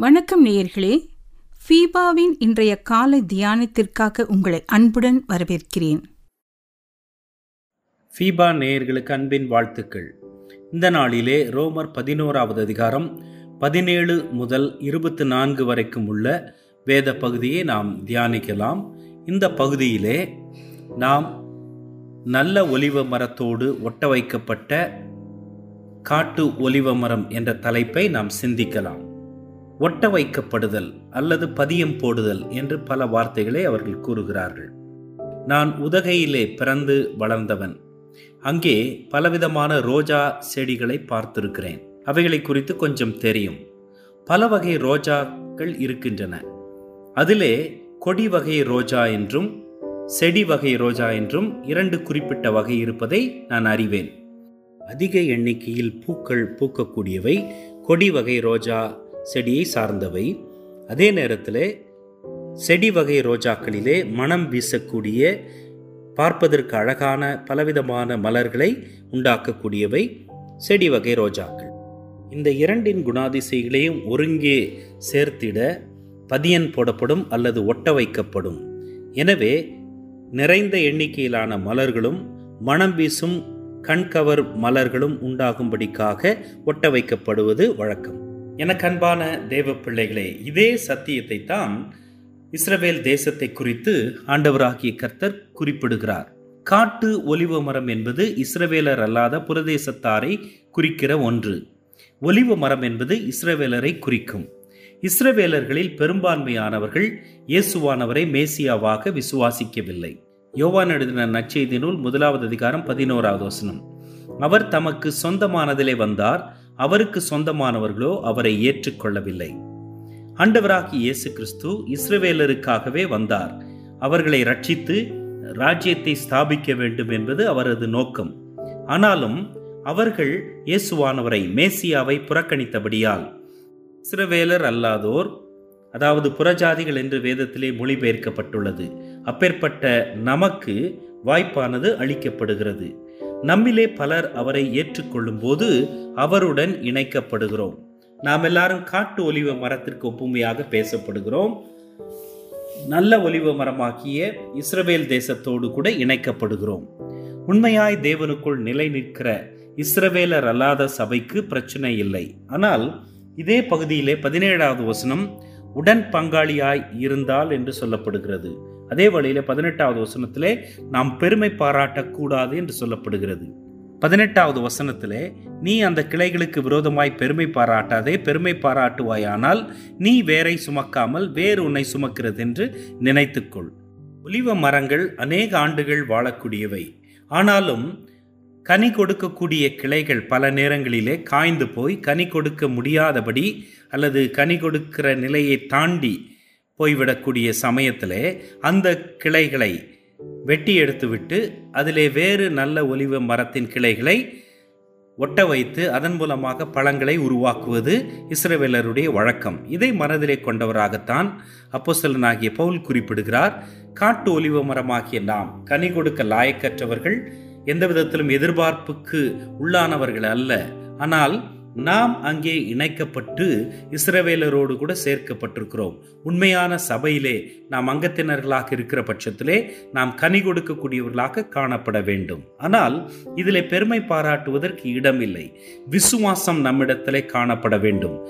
வணக்கம் நேயர்களே. ஃபீபாவின் இன்றைய காலை தியானத்திற்காக உங்களை அன்புடன் வரவேற்கிறேன். ஃபீபா நேயர்களுக்கு அன்பின் வாழ்த்துக்கள். இந்த நாளிலே ரோமர் பதினோராவது அதிகாரம் பதினேழு முதல் இருபத்தி நான்கு வரைக்கும் உள்ள வேத பகுதியை நாம் தியானிக்கலாம். இந்த பகுதியிலே நாம் நல்ல ஒலிவ மரத்தோடு ஒட்ட வைக்கப்பட்ட காட்டு ஒலிவ மரம் என்ற தலைப்பை நாம் சிந்திக்கலாம். ஒட்ட வைக்கப்படுதல் அல்லது பதியம் போடுதல் என்று பல வார்த்தைகளை அவர்கள் கூறுகிறார்கள். நான் உதகையிலே பிறந்து வளர்ந்தவன். அங்கே பலவிதமான ரோஜா செடிகளை பார்த்திருக்கிறேன். அவைகளை குறித்து கொஞ்சம் தெரியும். பல வகை ரோஜாக்கள் இருக்கின்றன. அதிலே கொடி வகை ரோஜா என்றும் செடி வகை ரோஜா என்றும் இரண்டு குறிப்பிட்ட வகை இருப்பதை நான் அறிவேன். அதிக எண்ணிக்கையில் பூக்கள் பூக்கக்கூடியவை கொடி வகை ரோஜா செடியை சார்ந்தவை. அதே நேரத்தில் செடி வகை ரோஜாக்களிலே மனம் வீசக்கூடிய பார்ப்பதற்கு அழகான பலவிதமான மலர்களை உண்டாக்கக்கூடியவை செடி வகை ரோஜாக்கள். இந்த இரண்டின் குணாதிசைகளையும் ஒருங்கே சேர்த்திட பதியன் போடப்படும் அல்லது ஒட்ட வைக்கப்படும். எனவே நிறைந்த எண்ணிக்கையிலான மலர்களும் மனம் வீசும் கண்கவர் மலர்களும் உண்டாகும்படிக்காக ஒட்ட வைக்கப்படுவது வழக்கம். எனக்கு அன்பான தேவ பிள்ளைகளே இதே சத்தியத்தை தான் இஸ்ரவேல் தேசத்தை குறித்து ஆண்டவராகிய கர்த்தர் குறிப்பிடுகிறார். காட்டு ஒலிவ மரம் என்பது இஸ்ரவேலர் அல்லாத புரதேசத்தாரை குறிக்கிற ஒன்று. ஒலிவ மரம் என்பது இஸ்ரவேலரை குறிக்கும். இஸ்ரவேலர்களில் பெரும்பான்மையானவர்கள் இயேசுவானவரை மேசியாவாக விசுவாசிக்கவில்லை. யோவான் எழுதின நச்செய்தி நூல் முதலாவது அதிகாரம் பதினோராவது வசனம். அவர் தமக்கு சொந்தமானதிலே வந்தார் அவருக்கு சொந்தமானவர்களோ அவரை ஏற்றுக்கொள்ளவில்லை. ஆண்டவராகி இயேசு கிறிஸ்து இஸ்ரவேலருக்காகவே வந்தார். அவர்களை ரட்சித்து ராஜ்யத்தை ஸ்தாபிக்க வேண்டும் என்பது அவரது நோக்கம். ஆனாலும் அவர்கள் இயேசுவானவரை மேசியாவை புறக்கணித்தபடியால் இஸ்ரவேலர் அல்லாதோர் அதாவது புறஜாதிகள் என்று வேதத்திலே மொழிபெயர்க்கப்பட்டுள்ளது. அப்பேற்பட்ட நமக்கு வாய்ப்பானது அளிக்கப்படுகிறது. நம்மிலே பலர் அவரை ஏற்றுக்கொள்ளும் போது அவருடன் இணைக்கப்படுகிறோம். நாம் எல்லாரும் காட்டு ஒலிவ மரத்திற்கு ஒப்புமையாக பேசப்படுகிறோம். நல்ல ஒலிவ மரமாக்கிய இஸ்ரவேல் தேசத்தோடு கூட இணைக்கப்படுகிறோம். உண்மையாய் தேவனுக்குள் நிலை நிற்கிற இஸ்ரவேலர் அல்லாத சபைக்கு பிரச்சனை இல்லை. ஆனால் இதே பகுதியிலே பதினேழாவது வசனம் உடன் பங்காளியாய் இருந்தால் என்று சொல்லப்படுகிறது. அதே வழியில பதினெட்டாவது வசனத்திலே நாம் பெருமை பாராட்டக்கூடாது என்று சொல்லப்படுகிறது. பதினெட்டாவது வசனத்திலே நீ அந்த கிளைகளுக்கு விரோதமாய் பெருமை பாராட்டாதே பெருமை பாராட்டுவாயானால் நீ வேரை சுமக்காமல் வேறு உன்னை சுமக்கிறது என்று நினைத்துக்கொள். ஒலிவ மரங்கள் அநேக ஆண்டுகள் வாழக்கூடியவை. ஆனாலும் கனி கொடுக்கக்கூடிய கிளைகள் பல நேரங்களிலே காய்ந்து போய் கனி கொடுக்க முடியாதபடி அல்லது கனி கொடுக்கிற நிலையை தாண்டி போய்விடக்கூடிய சமயத்தில் அந்த கிளைகளை வெட்டி எடுத்துவிட்டு அதிலே வேறு நல்ல ஒலிவ மரத்தின் கிளைகளை ஒட்ட வைத்து அதன் மூலமாக பழங்களை உருவாக்குவது இஸ்ரவேலருடைய வழக்கம். இதை மனதிலே கொண்டவராகத்தான் அப்போசலனாகிய பவுல் குறிப்பிடுகிறார் காட்டு ஒலிவ மரமாகிய நாம் கனி கொடுக்க லாயக்கற்றவர்கள் எந்த விதத்திலும் எதிர்பார்ப்புக்கு உள்ளானவர்கள் அல்ல. ஆனால் நாம் அங்கே இணைக்கப்பட்டு இஸ்ரவேலரோடு கூட சேர்க்கப்பட்டிருக்கிறோம். உண்மையான சபையிலே நாம் அங்கத்தினர்களாக இருக்கிற பட்சத்திலே நாம் கனி கொடுக்கக்கூடியவர்களாக காணப்பட வேண்டும். ஆனால் இதில் பெருமை பாராட்டுவதற்கு இடமில்லை. விசுவாசம் நம்மிடத்திலே காணப்பட வேண்டும்.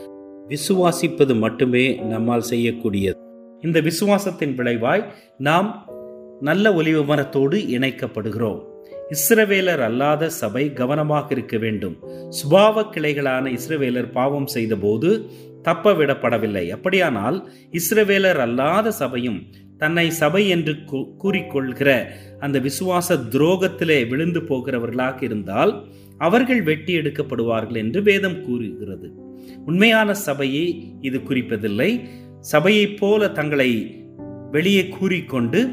விசுவாசிப்பது மட்டுமே நம்மால் செய்யக்கூடியது. இந்த விசுவாசத்தின் விளைவாய் நாம் நல்ல ஒலிவ மரத்தோடு இணைக்கப்படுகிறோம். இஸ்ரவேலர் அல்லாத சபை கவனமாக இருக்க வேண்டும். சுபாவ கிளைகளான இஸ்ரவேலர் பாவம் செய்தபோது தப்ப விடப்படவில்லை அப்படியானால் இஸ்ரவேலர் அல்லாத சபையும் தன்னை சபை என்று கூறிக்கொள்கிற அந்த விசுவாச துரோகத்திலே விழுந்து போகிறவர்களாக இருந்தால் அவர்கள் வெட்டி எடுக்கப்படுவார்கள் என்று வேதம் கூறுகிறது. உண்மையான சபையை இது குறிப்பதில்லை. சபையைப் போல தங்களை வெளியே கூறிக்கொண்டு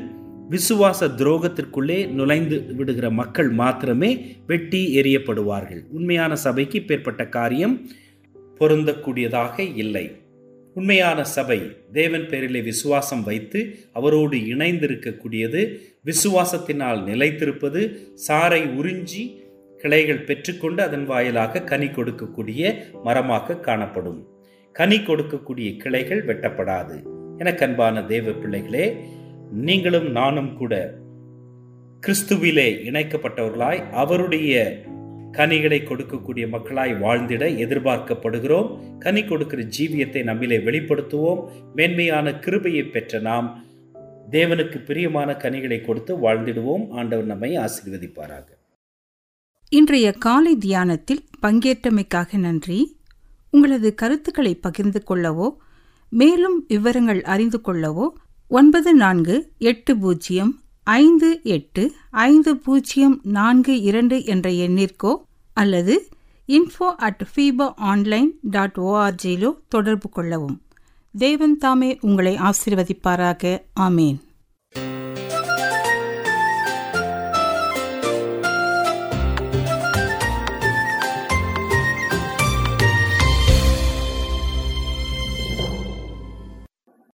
விசுவாச துரோகத்திற்குள்ளே நுழைந்து விடுகிற மக்கள் மாத்திரமே வெட்டி எறியப்படுவார்கள். உண்மையான சபைக்கு இப்பேற்பட்ட காரியம் பொருந்தக்கூடியதாக இல்லை. உண்மையான சபை தேவன் பேரிலே விசுவாசம் வைத்து அவரோடு இணைந்திருக்கக்கூடியது விசுவாசத்தினால் நிலைத்திருப்பது சாரை உறிஞ்சி கிளைகள் பெற்றுக்கொண்டு அதன் வாயிலாக கனி கொடுக்கக்கூடிய மரமாக காணப்படும். கனி கொடுக்கக்கூடிய கிளைகள் வெட்டப்படாது. எனக்கு அன்பான தேவ பிள்ளைகளே நீங்களும் நானும் கூட கிறிஸ்துவிலே இணைக்கப்பட்டவர்களாய் அவருடைய கனிகளை கொடுக்கக்கூடிய மக்களாய் வாழ்ந்திட எதிர்பார்க்கப்படுகிறோம். கனி கொடுக்கிற ஜீவியத்தை நம்மிலே வெளிப்படுத்துவோம். மேன்மையான கிருபையை பெற்ற நாம் தேவனுக்கு பிரியமான கனிகளை கொடுத்து வாழ்ந்திடுவோம். ஆண்டவர் நம்மை ஆசீர்வதிப்பாராக. இன்றைய காலை தியானத்தில் பங்கேற்றமைக்காக நன்றி. உங்களது கருத்துக்களை பகிர்ந்து கொள்ளவோ மேலும் விவரங்கள் அறிந்து கொள்ளவோ ஒன்பது நான்கு எட்டு பூஜ்ஜியம் ஐந்து எட்டு ஐந்து பூஜ்ஜியம் நான்கு இரண்டு என்ற எண்ணிற்கோ அல்லது info at FIFA online dot ஓஆர்ஜியிலோ தொடர்பு கொள்ளவும். தேவன் தாமே உங்களை ஆசீர்வதிப்பாராக. ஆமேன்.